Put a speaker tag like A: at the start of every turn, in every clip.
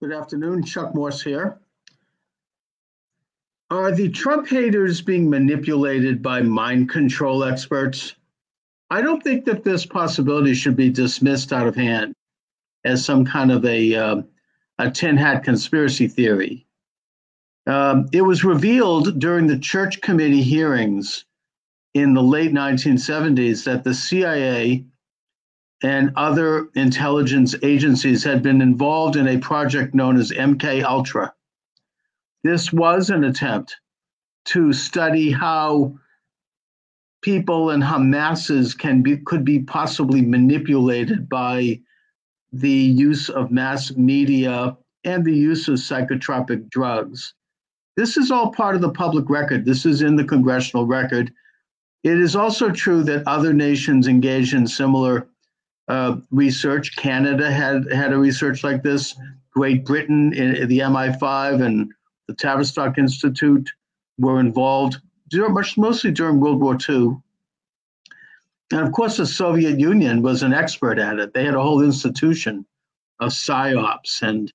A: Good afternoon, Chuck Morse here. Are the Trump haters being manipulated by mind control experts? I don't think that this possibility should be dismissed out of hand as some kind of a, uh, a tin hat conspiracy theory. Um, it was revealed during the church committee hearings in the late 1970s that the CIA and other intelligence agencies had been involved in a project known as MK Ultra. This was an attempt to study how people and how masses can be could be possibly manipulated by the use of mass media and the use of psychotropic drugs. This is all part of the public record. This is in the congressional record. It is also true that other nations engage in similar uh, research. Canada had had a research like this. Great Britain, in, in the MI5 and the Tavistock Institute were involved during, mostly during World War II. And of course, the Soviet Union was an expert at it. They had a whole institution of psyops and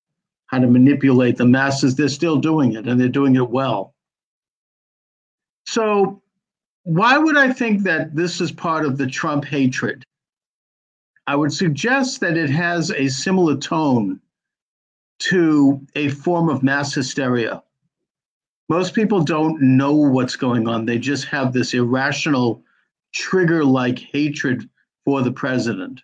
A: how to manipulate the masses. They're still doing it, and they're doing it well. So, why would I think that this is part of the Trump hatred? I would suggest that it has a similar tone to a form of mass hysteria. Most people don't know what's going on, they just have this irrational, trigger like hatred for the president.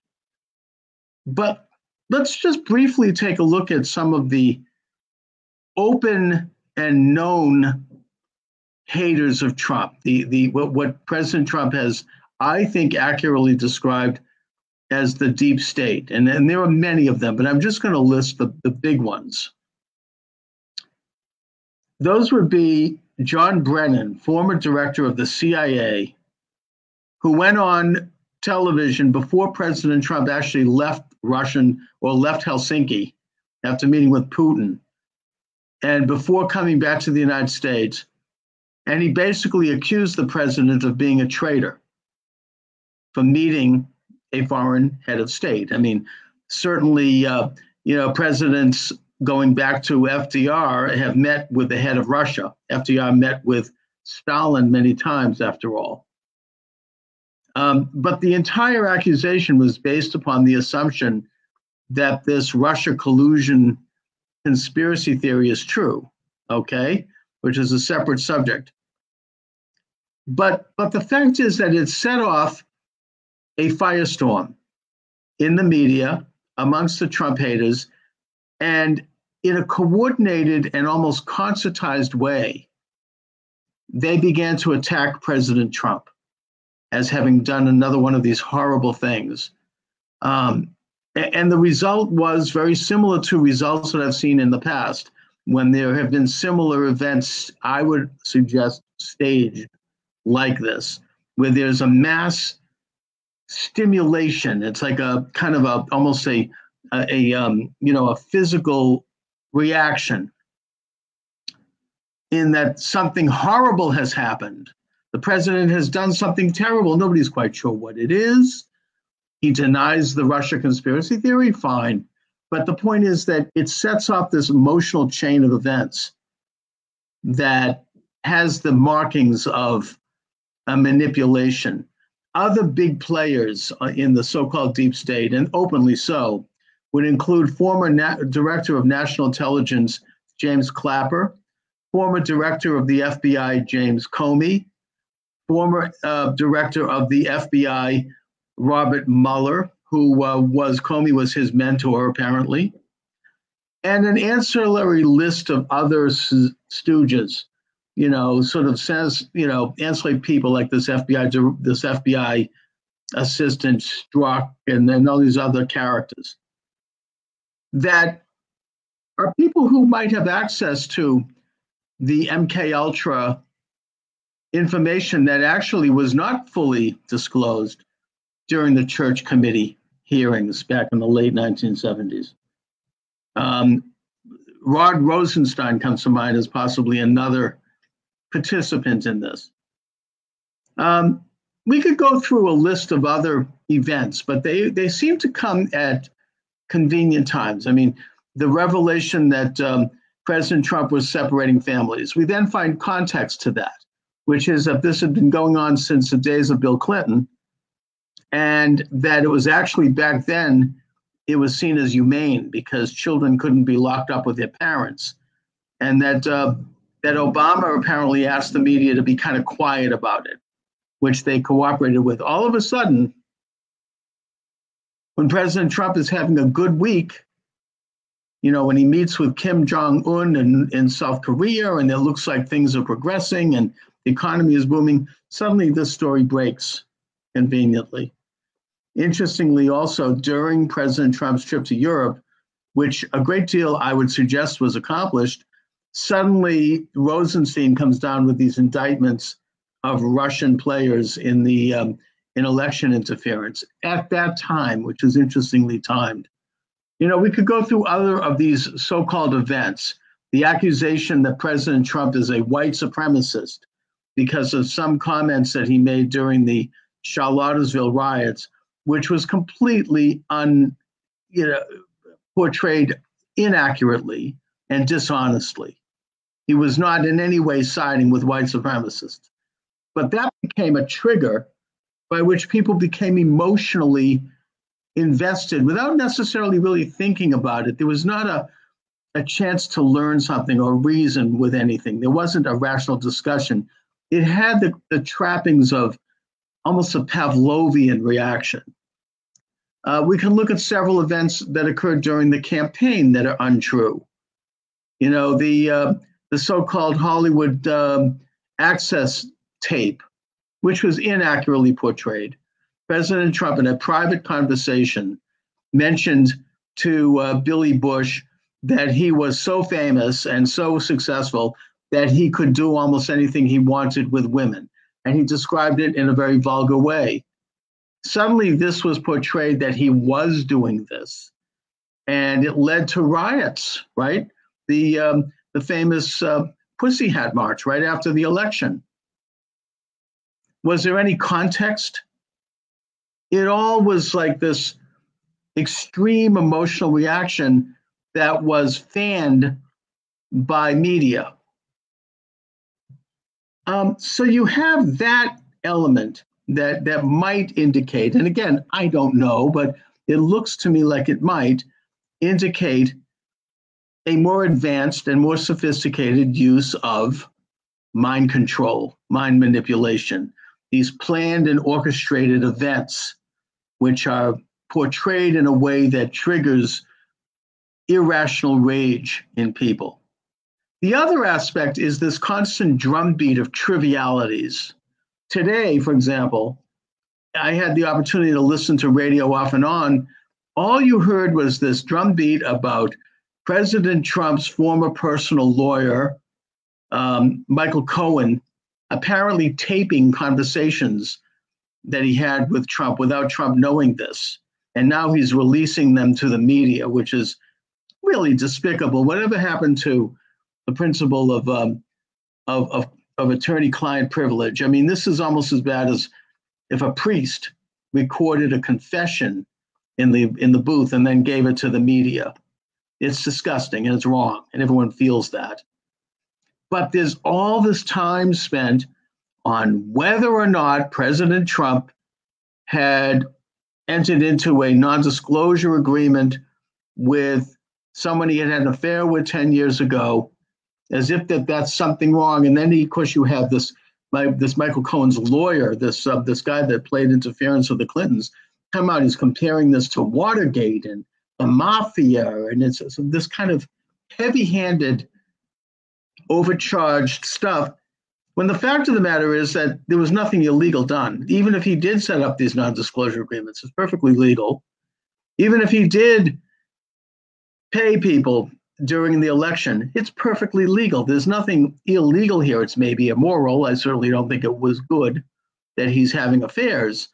A: But let's just briefly take a look at some of the open and known haters of Trump. The the what, what President Trump has, I think, accurately described as the deep state. And, and there are many of them, but I'm just going to list the, the big ones. Those would be John Brennan, former director of the CIA, who went on television before President Trump actually left Russian or left Helsinki after meeting with Putin and before coming back to the United States. And he basically accused the president of being a traitor for meeting a foreign head of state. I mean, certainly, uh, you know, presidents going back to FDR have met with the head of Russia. FDR met with Stalin many times, after all. Um, but the entire accusation was based upon the assumption that this Russia collusion conspiracy theory is true, okay, which is a separate subject. But but the fact is that it set off a firestorm in the media amongst the Trump haters and in a coordinated and almost concertized way, they began to attack President Trump as having done another one of these horrible things. Um, and the result was very similar to results that I've seen in the past when there have been similar events, I would suggest staged like this, where there's a mass stimulation. It's like a kind of a almost a a, um, you know a physical reaction in that something horrible has happened. The president has done something terrible. Nobody's quite sure what it is. He denies the Russia conspiracy theory, fine. But the point is that it sets off this emotional chain of events that has the markings of a manipulation other big players uh, in the so called deep state, and openly so, would include former Na- Director of National Intelligence James Clapper, former Director of the FBI James Comey, former uh, Director of the FBI Robert Mueller, who uh, was Comey was his mentor apparently, and an ancillary list of other stooges you know, sort of says, you know, ancillary people like this FBI, this FBI assistant Strzok, and then all these other characters that are people who might have access to the MK Ultra information that actually was not fully disclosed during the church committee hearings back in the late 1970s. Um, Rod Rosenstein comes to mind as possibly another participants in this. Um, we could go through a list of other events, but they, they seem to come at convenient times. I mean, the revelation that um, President Trump was separating families. We then find context to that, which is that this had been going on since the days of Bill Clinton, and that it was actually back then it was seen as humane because children couldn't be locked up with their parents, and that uh, that Obama apparently asked the media to be kind of quiet about it, which they cooperated with. All of a sudden, when President Trump is having a good week, you know, when he meets with Kim Jong Un in, in South Korea and it looks like things are progressing and the economy is booming, suddenly this story breaks conveniently. Interestingly, also during President Trump's trip to Europe, which a great deal I would suggest was accomplished, suddenly Rosenstein comes down with these indictments of Russian players in the um, in election interference at that time, which is interestingly timed. You know, we could go through other of these so-called events. The accusation that President Trump is a white supremacist because of some comments that he made during the Charlottesville riots, which was completely un, you know, portrayed inaccurately and dishonestly. He was not in any way siding with white supremacists. But that became a trigger by which people became emotionally invested without necessarily really thinking about it. There was not a, a chance to learn something or reason with anything. There wasn't a rational discussion. It had the, the trappings of almost a Pavlovian reaction. Uh, we can look at several events that occurred during the campaign that are untrue. You know, the uh, the so-called Hollywood um, access tape, which was inaccurately portrayed. President Trump, in a private conversation, mentioned to uh, Billy Bush that he was so famous and so successful that he could do almost anything he wanted with women. And he described it in a very vulgar way suddenly this was portrayed that he was doing this, and it led to riots. Right, the um, the famous uh, Pussy Hat March right after the election. Was there any context? It all was like this extreme emotional reaction that was fanned by media. Um, so you have that element that that might indicate, and again, I don't know, but it looks to me like it might indicate a more advanced and more sophisticated use of mind control, mind manipulation, these planned and orchestrated events, which are portrayed in a way that triggers irrational rage in people. The other aspect is this constant drumbeat of trivialities today, for example, I had the opportunity to listen to radio off and on. All you heard was this drumbeat about President Trump's former personal lawyer, um, Michael Cohen, apparently taping conversations that he had with Trump without Trump knowing this. And now he's releasing them to the media, which is really despicable. Whatever happened to the principle of, um, of, of of attorney client privilege. I mean, this is almost as bad as if a priest recorded a confession in the in the booth and then gave it to the media. It's disgusting and it's wrong, and everyone feels that. But there's all this time spent on whether or not President Trump had entered into a non-disclosure agreement with someone he had had an affair with 10 years ago as if that that's something wrong. And then, of course, you have this my, this Michael Cohen's lawyer, this uh, this guy that played interference with the Clintons, come out. He's comparing this to Watergate and the mafia, and it's, it's this kind of heavy-handed, overcharged stuff. When the fact of the matter is that there was nothing illegal done. Even if he did set up these non-disclosure agreements, it's perfectly legal. Even if he did pay people during the election. It's perfectly legal. There's nothing illegal here. It's maybe immoral. I certainly don't think it was good that he's having affairs,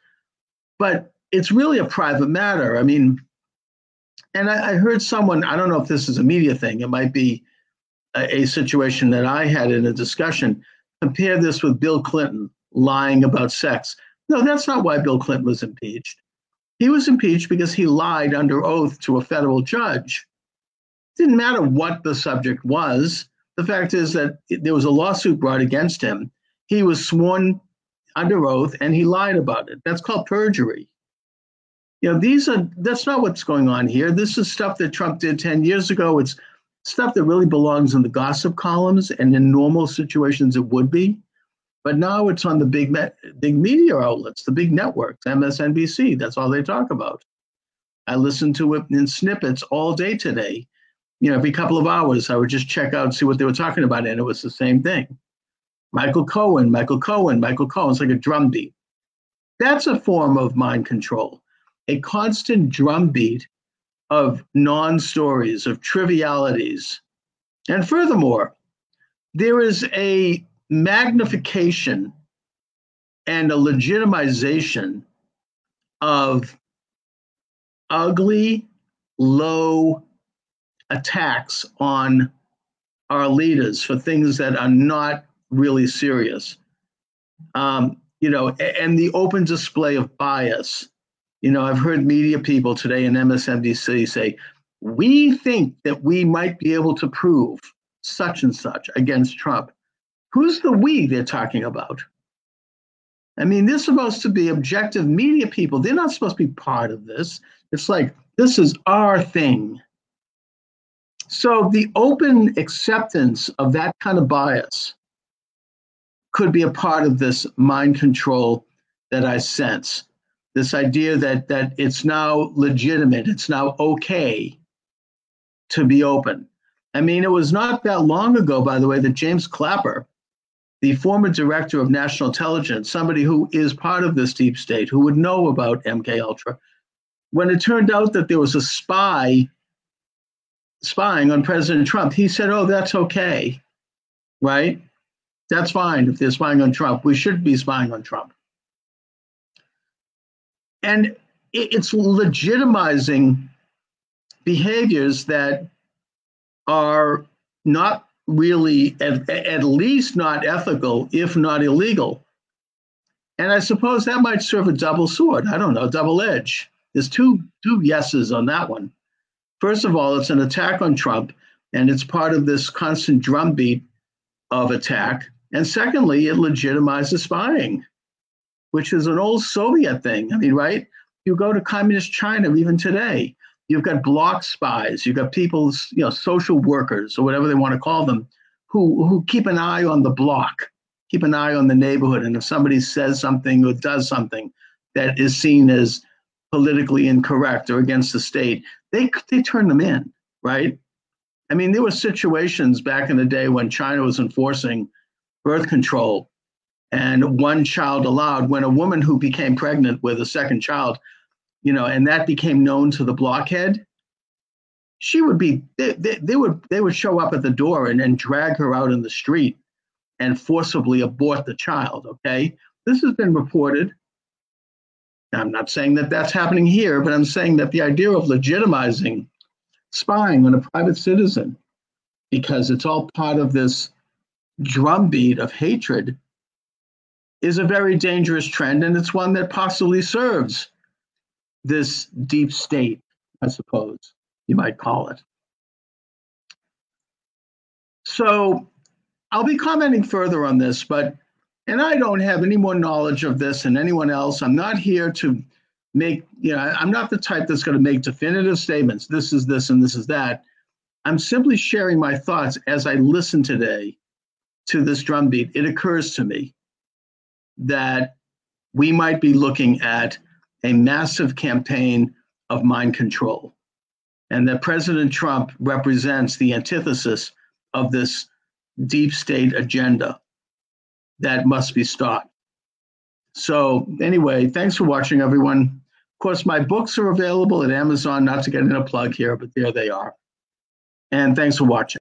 A: but it's really a private matter. I mean, and I, I heard someone, I don't know if this is a media thing, it might be a, a situation that I had in a discussion. Compare this with Bill Clinton lying about sex. No, that's not why Bill Clinton was impeached. He was impeached because he lied under oath to a federal judge Didn't matter what the subject was. The fact is that there was a lawsuit brought against him. He was sworn under oath and he lied about it. That's called perjury. You know, these are that's not what's going on here. This is stuff that Trump did 10 years ago. It's stuff that really belongs in the gossip columns and in normal situations it would be. But now it's on the big big media outlets, the big networks, MSNBC. That's all they talk about. I listen to it in snippets all day today. You know, every couple of hours, I would just check out and see what they were talking about, and it was the same thing. Michael Cohen, Michael Cohen, Michael Cohen. It's like a drumbeat. That's a form of mind control, a constant drumbeat of non stories, of trivialities. And furthermore, there is a magnification and a legitimization of ugly, low attacks on our leaders for things that are not really serious. Um, you know, and the open display of bias. You know, I've heard media people today in MSNBC say, we think that we might be able to prove such and such against Trump. Who's the we they're talking about? I mean, they're supposed to be objective media people. They're not supposed to be part of this. It's like, this is our thing. So the open acceptance of that kind of bias could be a part of this mind control that I sense. This idea that that it's now legitimate, it's now okay to be open. I mean, it was not that long ago, by the way, that James Clapper, the former director of national intelligence, somebody who is part of this deep state, who would know about MK Ultra, when it turned out that there was a spy spying on President Trump, he said, "Oh, that's okay." Right? That's fine if they're spying on Trump. We should be spying on Trump. And it's legitimizing behaviors that are not really, at, at least not ethical, if not illegal. And I suppose that might serve a double sword. I don't know, double edge. There's two two yeses on that one. First of all, it's an attack on Trump, and it's part of this constant drumbeat of attack. And secondly, it legitimizes spying, which is an old Soviet thing. I mean, right? You go to communist China even today, you've got block spies, you've got people's, you know, social workers or whatever they want to call them, who who keep an eye on the block, keep an eye on the neighborhood. And if somebody says something or does something that is seen as politically incorrect or against the state, they they turn them in, right? I mean, there were situations back in the day when China was enforcing birth control and one child allowed when a woman who became pregnant with a second child you know and that became known to the blockhead she would be they, they, they would they would show up at the door and, and drag her out in the street and forcibly abort the child okay? This has been reported. I'm not saying that that's happening here but i'm saying that the idea of legitimizing spying on a private citizen because it's all part of this drumbeat of hatred is a very dangerous trend, and it's one that possibly serves this deep state, I suppose you might call it. So I'll be commenting further on this, but and I don't have any more knowledge of this than anyone else. I'm not here to make, you know, I'm not the type that's going to make definitive statements. This is this and this is that. I'm simply sharing my thoughts as I listen today to this drumbeat, it occurs to me that we might be looking at a massive campaign of mind control, and that President Trump represents the antithesis of this deep state agenda that must be stopped. So, anyway, thanks for watching, everyone. Of course, my books are available at Amazon, not to get in a plug here, but there they are. And thanks for watching.